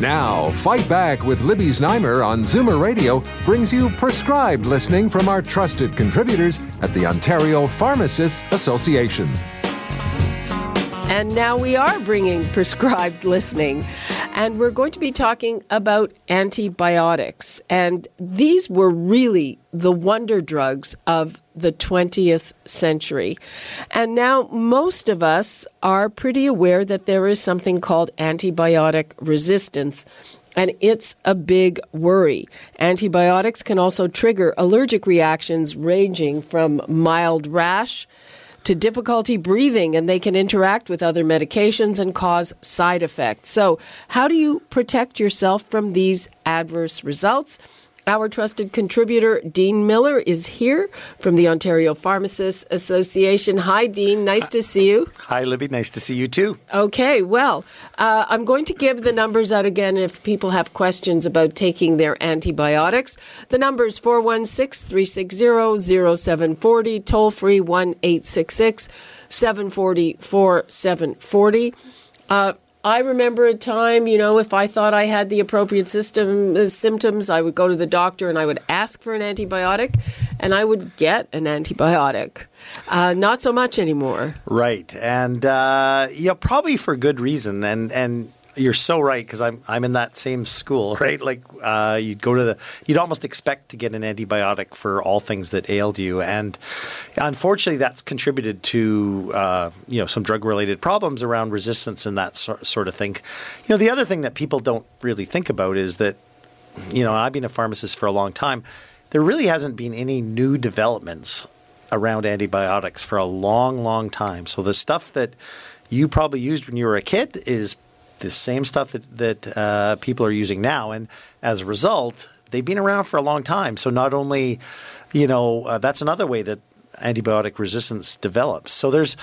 Now, Fight Back with Libby Znaimer on Zoomer Radio brings you prescribed listening from our trusted contributors at the Ontario Pharmacists Association. And now we are bringing prescribed listening. And we're going to be talking about antibiotics. And these were really the wonder drugs of the 20th century. And now most of us are pretty aware that there is something called antibiotic resistance. And it's a big worry. Antibiotics can also trigger allergic reactions ranging from mild rash to difficulty breathing, and they can interact with other medications and cause side effects. So, how do you protect yourself from these adverse results? Our trusted contributor, Dean Miller, is here from the Ontario Pharmacists Association. Hi, Dean. Nice to see you. Hi, Libby. Nice to see you too. Okay, well, uh, I'm going to give the numbers out again if people have questions about taking their antibiotics. The number is 416 360 0740, toll free 1 866 740 4740. I remember a time, you know, if I thought I had the appropriate system uh, symptoms, I would go to the doctor and I would ask for an antibiotic, and I would get an antibiotic. Uh, not so much anymore. Right, and uh, yeah, probably for good reason. And and you're so right because I'm I'm in that same school, right? Like uh, you'd go to the you'd almost expect to get an antibiotic for all things that ailed you, and unfortunately, that's contributed to uh, you know some drug related problems around resistance and that sort, sort of thing. You know, the other thing that people don't really think about is that you know I've been a pharmacist for a long time. There really hasn't been any new developments around antibiotics for a long, long time. So the stuff that you probably used when you were a kid is the same stuff that that uh, people are using now, and as a result, they've been around for a long time. So not only, you know, uh, that's another way that antibiotic resistance develops. So there's,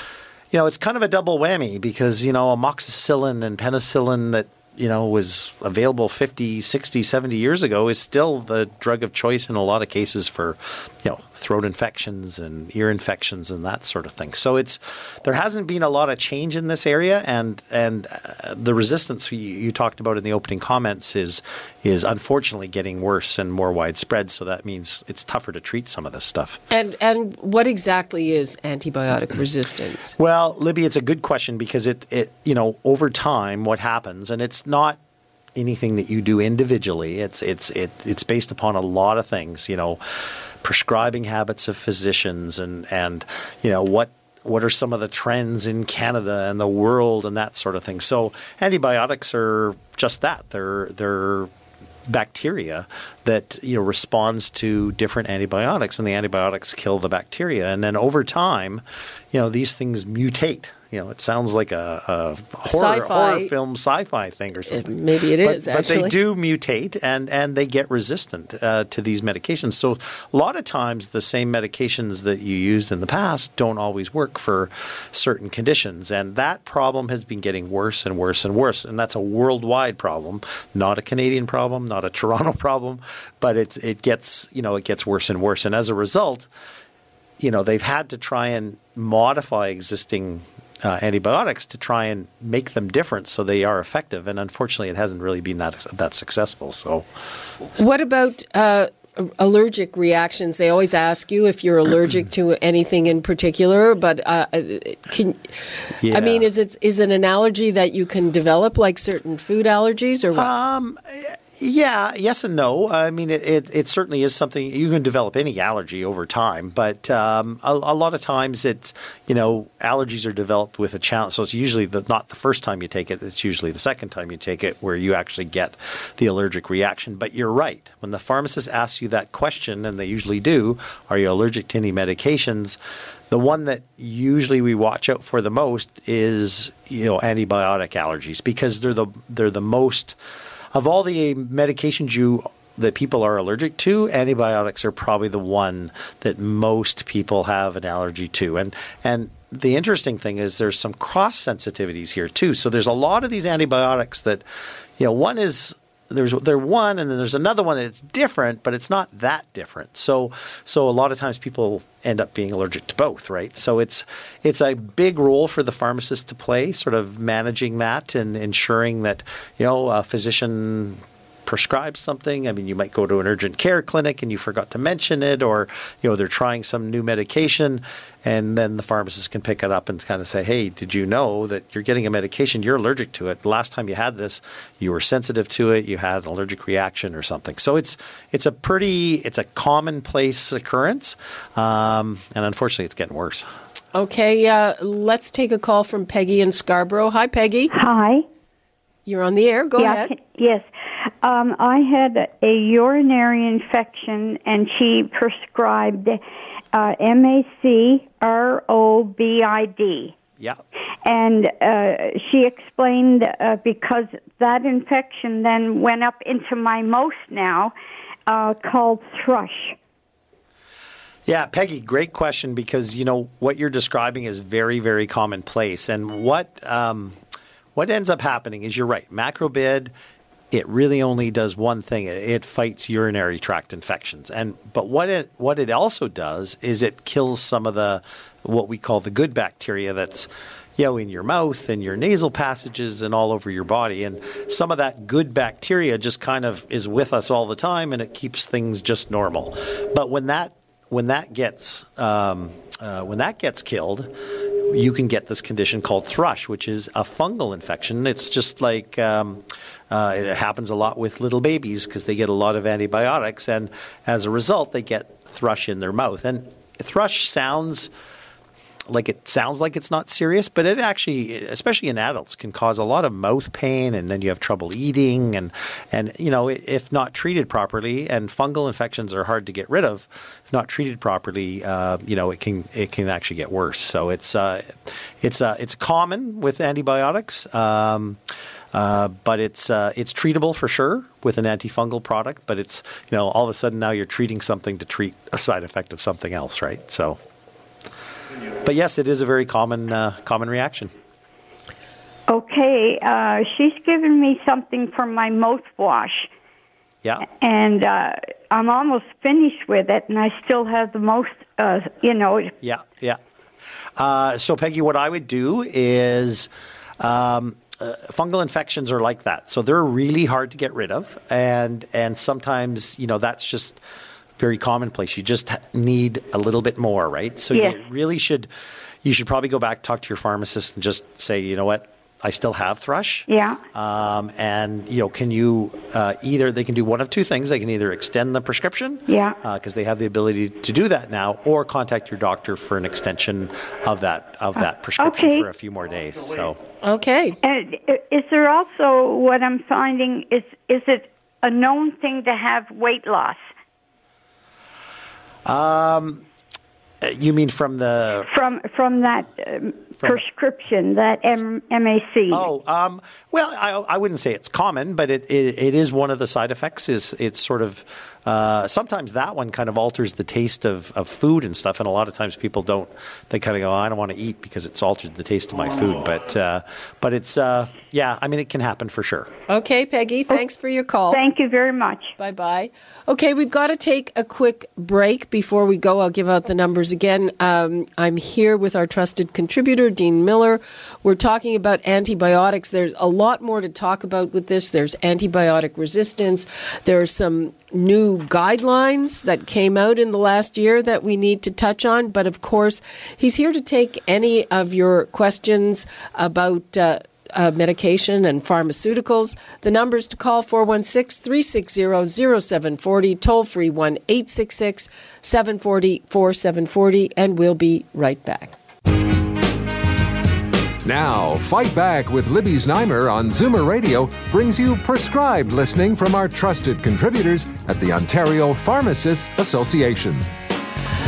you know, it's kind of a double whammy because you know amoxicillin and penicillin that you know was available 50 60 70 years ago is still the drug of choice in a lot of cases for you know throat infections and ear infections and that sort of thing so it's there hasn't been a lot of change in this area and and uh, the resistance you, you talked about in the opening comments is is unfortunately getting worse and more widespread so that means it's tougher to treat some of this stuff And and what exactly is antibiotic resistance? Well, Libby, it's a good question because it, it you know, over time, what happens, and it's not anything that you do individually. It's it's it, it's based upon a lot of things. You know, prescribing habits of physicians and and you know what what are some of the trends in Canada and the world and that sort of thing. So antibiotics are just that. They're they're bacteria that you know responds to different antibiotics and the antibiotics kill the bacteria and then over time you know these things mutate you know it sounds like a, a horror, horror film sci-fi thing or something. maybe it but, is, but actually. they do mutate and and they get resistant uh, to these medications. So a lot of times the same medications that you used in the past don't always work for certain conditions. And that problem has been getting worse and worse and worse. And that's a worldwide problem not a Canadian problem not a Toronto problem but it's it gets you know it gets worse and worse. And as a result you know they've had to try and modify existing uh, antibiotics to try and make them different so they are effective and unfortunately it hasn't really been that that successful so What about uh, allergic reactions? They always ask you if you're allergic to anything in particular, but uh, can I mean, is it is it an allergy that you can develop, like certain food allergies, or what? Um, Yeah, yes and no. I mean, it, it, it certainly is something you can develop any allergy over time, but um, a, a lot of times it's you know allergies are developed with a challenge. So it's usually the, not the first time you take it; it's usually the second time you take it where you actually get the allergic reaction. But you're right when the pharmacist asks you that question, and they usually do, are you allergic to any medications? The one that usually we watch out for the most is you know antibiotic allergies because they're the they're the most of all the medications you that people are allergic to, antibiotics are probably the one that most people have an allergy to. And and the interesting thing is there's some cross sensitivities here too. So there's a lot of these antibiotics that, you know, one is there's they're one and then there's another one that's different, but it's not that different. So so a lot of times people end up being allergic to both, right? So it's it's a big role for the pharmacist to play, sort of managing that and ensuring that you know a physician prescribes something. I mean, you might go to an urgent care clinic and you forgot to mention it, or you know they're trying some new medication, and then the pharmacist can pick it up and kind of say, "Hey, did you know that you're getting a medication? You're allergic to it. Last time you had this, you were sensitive to it. You had an allergic reaction or something." So it's it's a pretty it's a commonplace occurrence, um, and unfortunately, it's getting worse. Okay, uh, let's take a call from Peggy in Scarborough. Hi, Peggy. Hi. You're on the air. Go yeah, ahead. Yes. Um, I had a urinary infection, and she prescribed uh, M A C R O B I D. Yeah. And uh, she explained uh, because that infection then went up into my most now, uh, called thrush. Yeah, Peggy, great question because you know what you're describing is very, very commonplace, and what um, what ends up happening is you're right. Macrobid it really only does one thing. It fights urinary tract infections. And but what it what it also does is it kills some of the what we call the good bacteria that's you know in your mouth and your nasal passages and all over your body. And some of that good bacteria just kind of is with us all the time and it keeps things just normal. But when that when that gets um, uh, when that gets killed, you can get this condition called thrush, which is a fungal infection. It's just like um, uh, it happens a lot with little babies because they get a lot of antibiotics, and as a result, they get thrush in their mouth. And thrush sounds like it sounds like it's not serious, but it actually, especially in adults, can cause a lot of mouth pain, and then you have trouble eating, and and you know if not treated properly, and fungal infections are hard to get rid of. If not treated properly, uh, you know it can it can actually get worse. So it's uh, it's uh, it's common with antibiotics. Um, uh, but it's uh, it's treatable for sure with an antifungal product. But it's you know all of a sudden now you're treating something to treat a side effect of something else, right? So but yes, it is a very common uh, common reaction. Okay, uh, she's given me something for my mouthwash. Yeah. And uh, I'm almost finished with it, and I still have the most, uh, you know. Yeah, yeah. Uh, so, Peggy, what I would do is. Um, uh, fungal infections are like that, so they're really hard to get rid of, and and sometimes you know that's just very commonplace. You just need a little bit more, right? So yes. you really should you should probably go back talk to your pharmacist and just say, you know what, I still have thrush. Yeah. Um, and you know, can you uh, either they can do one of two things. They can either extend the prescription. Yeah. Because uh, they have the ability to do that now, or contact your doctor for an extension of that of that prescription okay. for a few more days. So. Okay. And is there also what I'm finding is is it a known thing to have weight loss? Um, you mean from the from from that um, prescription that M- MAC? Oh, um, well, I, I wouldn't say it's common, but it, it, it is one of the side effects. Is it's sort of uh, sometimes that one kind of alters the taste of, of food and stuff, and a lot of times people don't. They kind of go, oh, I don't want to eat because it's altered the taste of my food. But uh, but it's uh, yeah, I mean it can happen for sure. Okay, Peggy, thanks for your call. Thank you very much. Bye bye. Okay, we've got to take a quick break before we go. I'll give out the numbers again. Um, I'm here with our trusted contributor, Dean Miller. We're talking about antibiotics. There's a lot more to talk about with this. There's antibiotic resistance. There are some new guidelines that came out in the last year that we need to touch on. But of course, he's here to take any of your questions about. Uh, uh, medication and pharmaceuticals. The numbers to call 416 360 0740, toll free 1 866 740 4740, and we'll be right back. Now, Fight Back with Libby Znaimer on Zoomer Radio brings you prescribed listening from our trusted contributors at the Ontario Pharmacists Association.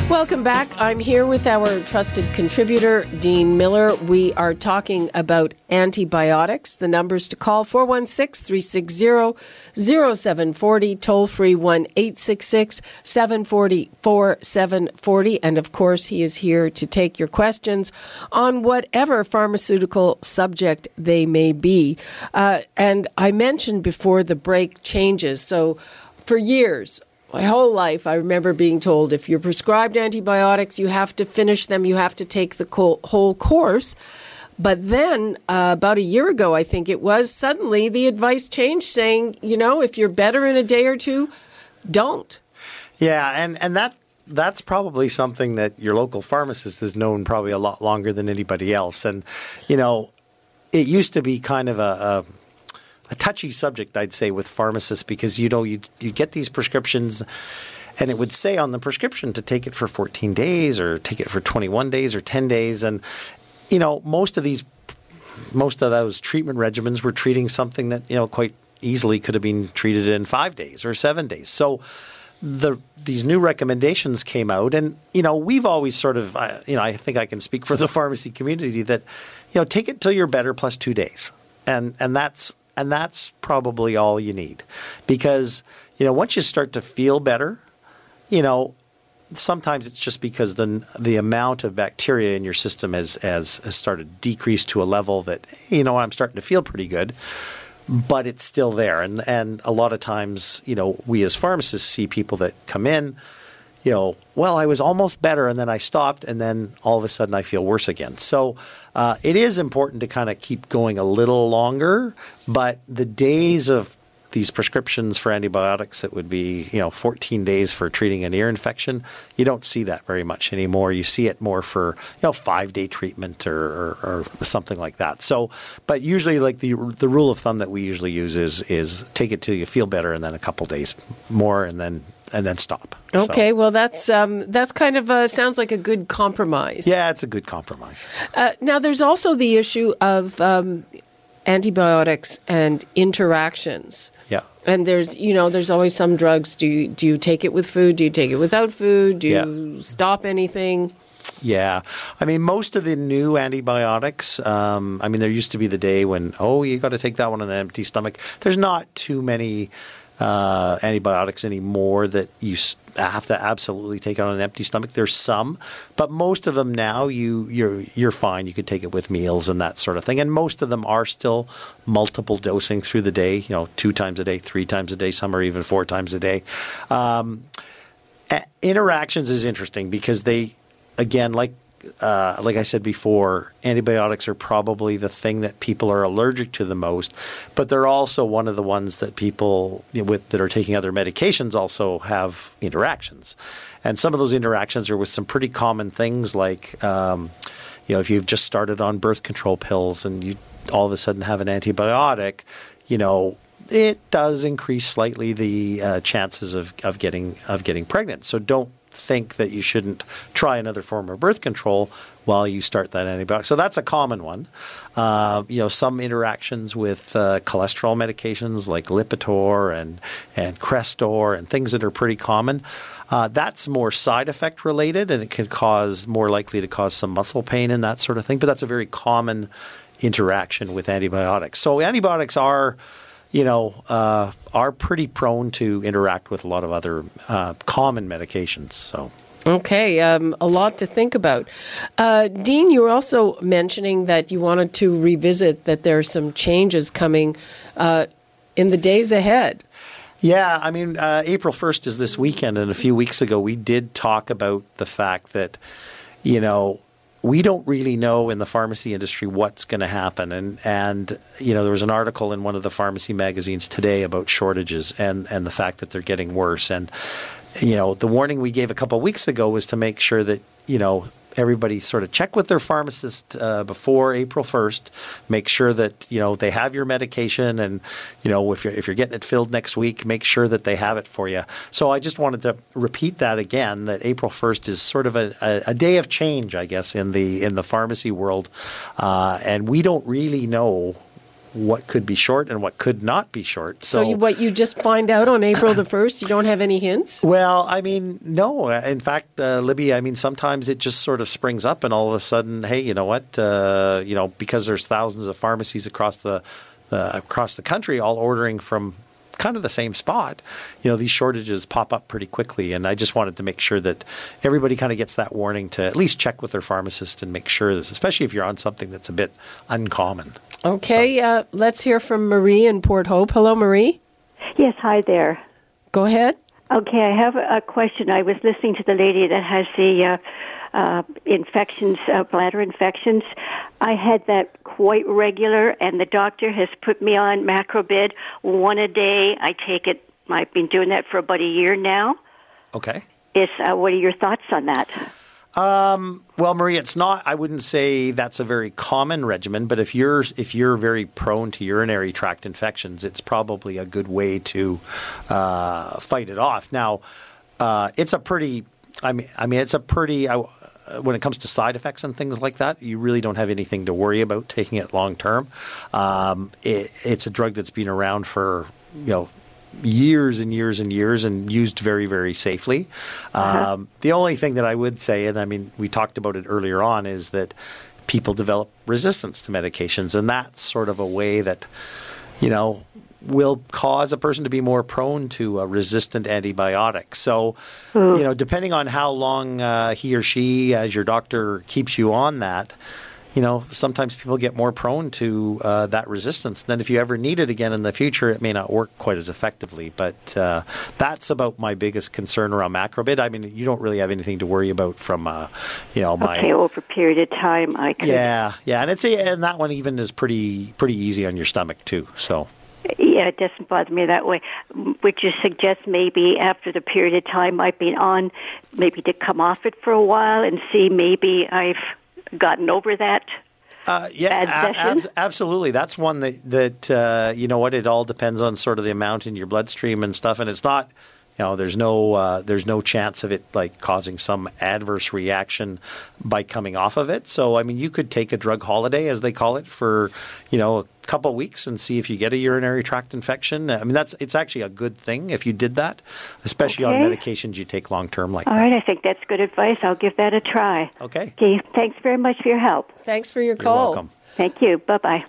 Welcome back. I'm here with our trusted contributor, Dean Miller. We are talking about antibiotics. The numbers to call 416 360 0740, toll free 1 866 740 4740. And of course, he is here to take your questions on whatever pharmaceutical subject they may be. Uh, and I mentioned before the break changes. So for years, my whole life, I remember being told if you're prescribed antibiotics, you have to finish them, you have to take the whole course. But then, uh, about a year ago, I think it was, suddenly the advice changed saying, you know, if you're better in a day or two, don't. Yeah, and, and that that's probably something that your local pharmacist has known probably a lot longer than anybody else. And, you know, it used to be kind of a, a a touchy subject, I'd say, with pharmacists because you know you you get these prescriptions, and it would say on the prescription to take it for 14 days or take it for 21 days or 10 days, and you know most of these most of those treatment regimens were treating something that you know quite easily could have been treated in five days or seven days. So the these new recommendations came out, and you know we've always sort of you know I think I can speak for the pharmacy community that you know take it till you're better plus two days, and and that's and that's probably all you need. Because, you know, once you start to feel better, you know, sometimes it's just because the the amount of bacteria in your system has, has, has started to decrease to a level that, you know, I'm starting to feel pretty good but it's still there. And and a lot of times, you know, we as pharmacists see people that come in, you know, well, I was almost better and then I stopped and then all of a sudden I feel worse again. So uh, it is important to kind of keep going a little longer, but the days of these prescriptions for antibiotics that would be, you know, 14 days for treating an ear infection, you don't see that very much anymore. You see it more for, you know, five day treatment or, or, or, something like that. So, but usually, like the the rule of thumb that we usually use is is take it till you feel better, and then a couple days more, and then and then stop. Okay, so. well that's um, that's kind of a, sounds like a good compromise. Yeah, it's a good compromise. Uh, now, there's also the issue of um, antibiotics and interactions. Yeah. And there's you know there's always some drugs. Do you do you take it with food? Do you take it without food? Do you yeah. stop anything? Yeah, I mean, most of the new antibiotics. Um, I mean, there used to be the day when oh, you got to take that one on an empty stomach. There's not too many uh, antibiotics anymore that you have to absolutely take on an empty stomach. There's some, but most of them now you you're you're fine. You can take it with meals and that sort of thing. And most of them are still multiple dosing through the day. You know, two times a day, three times a day. Some are even four times a day. Um, interactions is interesting because they, again, like uh, like I said before, antibiotics are probably the thing that people are allergic to the most, but they're also one of the ones that people with that are taking other medications also have interactions, and some of those interactions are with some pretty common things like. Um, you know, if you've just started on birth control pills and you all of a sudden have an antibiotic, you know, it does increase slightly the uh, chances of, of getting of getting pregnant. So don't think that you shouldn't try another form of birth control while you start that antibiotic. So that's a common one. Uh, you know, some interactions with uh, cholesterol medications like Lipitor and and Crestor and things that are pretty common. Uh, that's more side effect related, and it can cause more likely to cause some muscle pain and that sort of thing. But that's a very common interaction with antibiotics. So antibiotics are you know, uh, are pretty prone to interact with a lot of other uh, common medications. So. Okay, um, a lot to think about. Uh, Dean, you were also mentioning that you wanted to revisit that there are some changes coming uh, in the days ahead. Yeah, I mean, uh, April 1st is this weekend, and a few weeks ago we did talk about the fact that, you know, we don't really know in the pharmacy industry what's going to happen. And, and, you know, there was an article in one of the pharmacy magazines today about shortages and, and the fact that they're getting worse. And, you know, the warning we gave a couple of weeks ago was to make sure that, you know, everybody sort of check with their pharmacist uh, before April 1st. Make sure that you know they have your medication, and you know if you're if you're getting it filled next week, make sure that they have it for you. So I just wanted to repeat that again. That April 1st is sort of a, a, a day of change, I guess, in the in the pharmacy world, uh, and we don't really know what could be short and what could not be short. So, you, what you just find out on April the first? You don't have any hints? Well, I mean, no. In fact, uh, Libby, I mean, sometimes it just sort of springs up, and all of a sudden, hey, you know what? Uh, you know, because there's thousands of pharmacies across the uh, across the country all ordering from kind of the same spot, you know, these shortages pop up pretty quickly. And I just wanted to make sure that everybody kind of gets that warning to at least check with their pharmacist and make sure this, especially if you're on something that's a bit uncommon. Okay, so. uh, let's hear from Marie in Port Hope. Hello, Marie. Yes, hi there. Go ahead. Okay, I have a question. I was listening to the lady that has the uh, uh, infections, uh, bladder infections. I had that quite regular, and the doctor has put me on macrobid one a day. I take it. I've been doing that for about a year now. Okay. Is uh, what are your thoughts on that? Um, well, Marie, it's not. I wouldn't say that's a very common regimen, but if you're if you're very prone to urinary tract infections, it's probably a good way to uh, fight it off. Now, uh, it's a pretty. I mean, I mean, it's a pretty. I, uh, when it comes to side effects and things like that, you really don't have anything to worry about taking it long term. Um, it, it's a drug that's been around for you know years and years and years and used very very safely. Uh-huh. Um, the only thing that I would say, and I mean we talked about it earlier on, is that people develop resistance to medications, and that's sort of a way that you know will cause a person to be more prone to a resistant antibiotic. So, mm. you know, depending on how long uh, he or she, as your doctor, keeps you on that, you know, sometimes people get more prone to uh, that resistance. Then, if you ever need it again in the future, it may not work quite as effectively. But uh, that's about my biggest concern around macrobid. I mean, you don't really have anything to worry about from, uh, you know, my okay over a period of time. I could... yeah, yeah, and it's and that one even is pretty pretty easy on your stomach too. So yeah, it doesn't bother me that way. Would you suggest maybe after the period of time I've been on, maybe to come off it for a while and see maybe I've gotten over that? Uh, yeah, ab- absolutely. That's one that that uh, you know what. It all depends on sort of the amount in your bloodstream and stuff, and it's not you know, there's no uh, there's no chance of it like causing some adverse reaction by coming off of it. So I mean, you could take a drug holiday, as they call it, for you know a couple weeks and see if you get a urinary tract infection. I mean, that's it's actually a good thing if you did that, especially okay. on medications you take long term like All that. right, I think that's good advice. I'll give that a try. Okay. Okay. Thanks very much for your help. Thanks for your call. You're welcome. Thank you. Bye bye.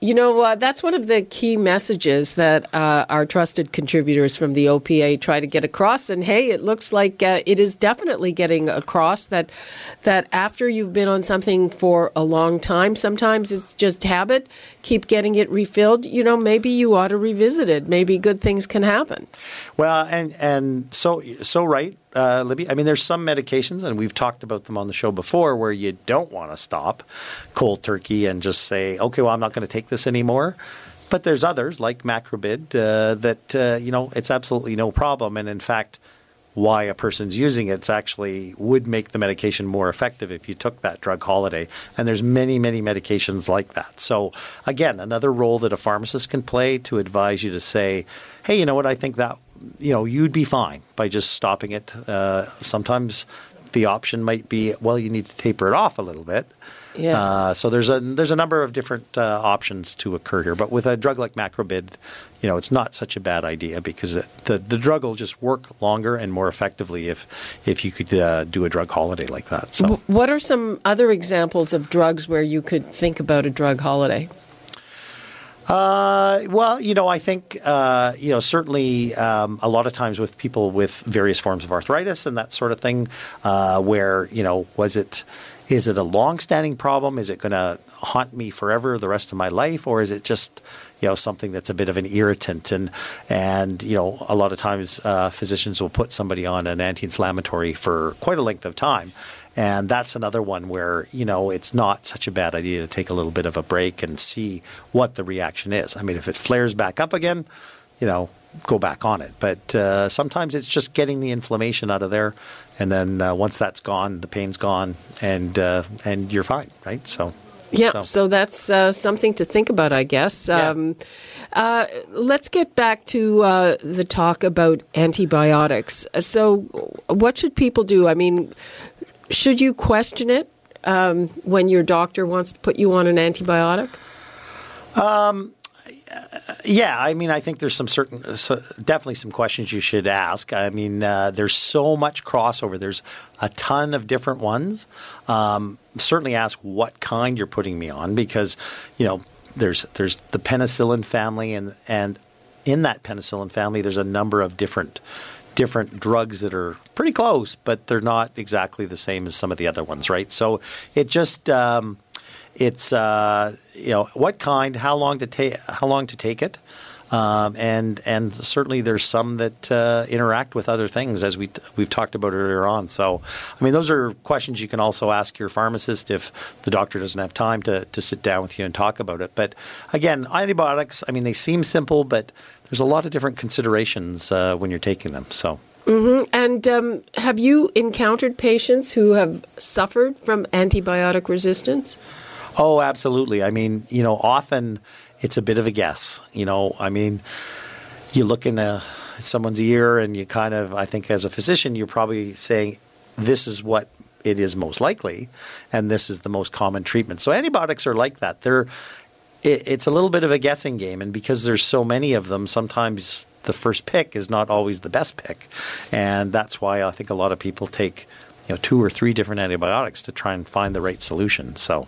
You know, uh, that's one of the key messages that uh, our trusted contributors from the OPA try to get across. And hey, it looks like uh, it is definitely getting across that that after you've been on something for a long time, sometimes it's just habit. Keep getting it refilled. You know, maybe you ought to revisit it. Maybe good things can happen. Well, and and so so right uh, Libby? I mean, there's some medications, and we've talked about them on the show before, where you don't want to stop cold turkey and just say, okay, well, I'm not going to take this anymore. But there's others like macrobid uh, that uh, you know it's absolutely no problem, and in fact, why a person's using it actually would make the medication more effective if you took that drug holiday. And there's many, many medications like that. So again, another role that a pharmacist can play to advise you to say, hey, you know what, I think that you know, you'd be fine by just stopping it. Uh, sometimes the option might be, well, you need to taper it off a little bit. Yeah. Uh, so there's a there's a number of different uh, options to occur here, but with a drug like macrobid, you know, it's not such a bad idea because it, the the drug will just work longer and more effectively if if you could uh, do a drug holiday like that. So, what are some other examples of drugs where you could think about a drug holiday? Uh, well, you know, I think uh, you know certainly um, a lot of times with people with various forms of arthritis and that sort of thing, uh, where you know, was it is it a long-standing problem? Is it going to haunt me forever, the rest of my life, or is it just you know something that's a bit of an irritant? And and you know, a lot of times uh, physicians will put somebody on an anti-inflammatory for quite a length of time and that's another one where, you know, it's not such a bad idea to take a little bit of a break and see what the reaction is. I mean, if it flares back up again, you know, go back on it. But uh, sometimes it's just getting the inflammation out of there, and then uh, once that's gone, the pain's gone, and uh, and you're fine, right? So. Yeah, so, so that's uh, something to think about, I guess. Yeah. Um, uh, let's get back to uh, the talk about antibiotics. So, what should people do? I mean, should you question it um, when your doctor wants to put you on an antibiotic? Um, yeah, I mean, I think there's some certain, so definitely some questions you should ask. I mean, uh, there's so much crossover. There's a ton of different ones. Um, certainly, ask what kind you're putting me on because, you know, there's there's the penicillin family, and and in that penicillin family, there's a number of different different drugs that are pretty close, but they're not exactly the same as some of the other ones, right? So it just um, it's uh, you know what kind, how long to take, how long to take it. Um, and and certainly there's some that uh, interact with other things as we we've talked about earlier on. So, I mean, those are questions you can also ask your pharmacist if the doctor doesn't have time to to sit down with you and talk about it. But again, antibiotics. I mean, they seem simple, but there's a lot of different considerations uh, when you're taking them. So. Mm-hmm. And um, have you encountered patients who have suffered from antibiotic resistance? Oh, absolutely. I mean, you know, often it's a bit of a guess. You know, I mean, you look in a, someone's ear and you kind of, I think as a physician, you're probably saying, this is what it is most likely, and this is the most common treatment. So antibiotics are like that. They're, it, it's a little bit of a guessing game, and because there's so many of them, sometimes the first pick is not always the best pick, and that's why I think a lot of people take you know two or three different antibiotics to try and find the right solution. So.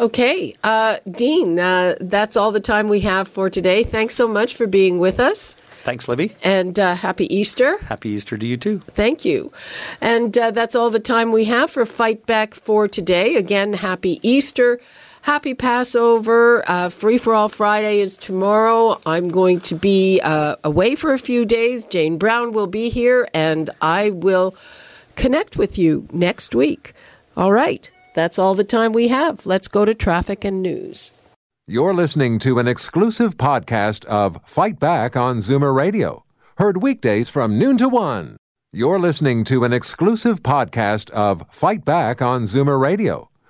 Okay, uh, Dean, uh, that's all the time we have for today. Thanks so much for being with us. Thanks, Libby. And uh, happy Easter. Happy Easter to you too. Thank you. And uh, that's all the time we have for Fight Back for today. Again, happy Easter. Happy Passover. Uh, Free for All Friday is tomorrow. I'm going to be uh, away for a few days. Jane Brown will be here, and I will connect with you next week. All right. That's all the time we have. Let's go to traffic and news. You're listening to an exclusive podcast of Fight Back on Zoomer Radio, heard weekdays from noon to one. You're listening to an exclusive podcast of Fight Back on Zoomer Radio,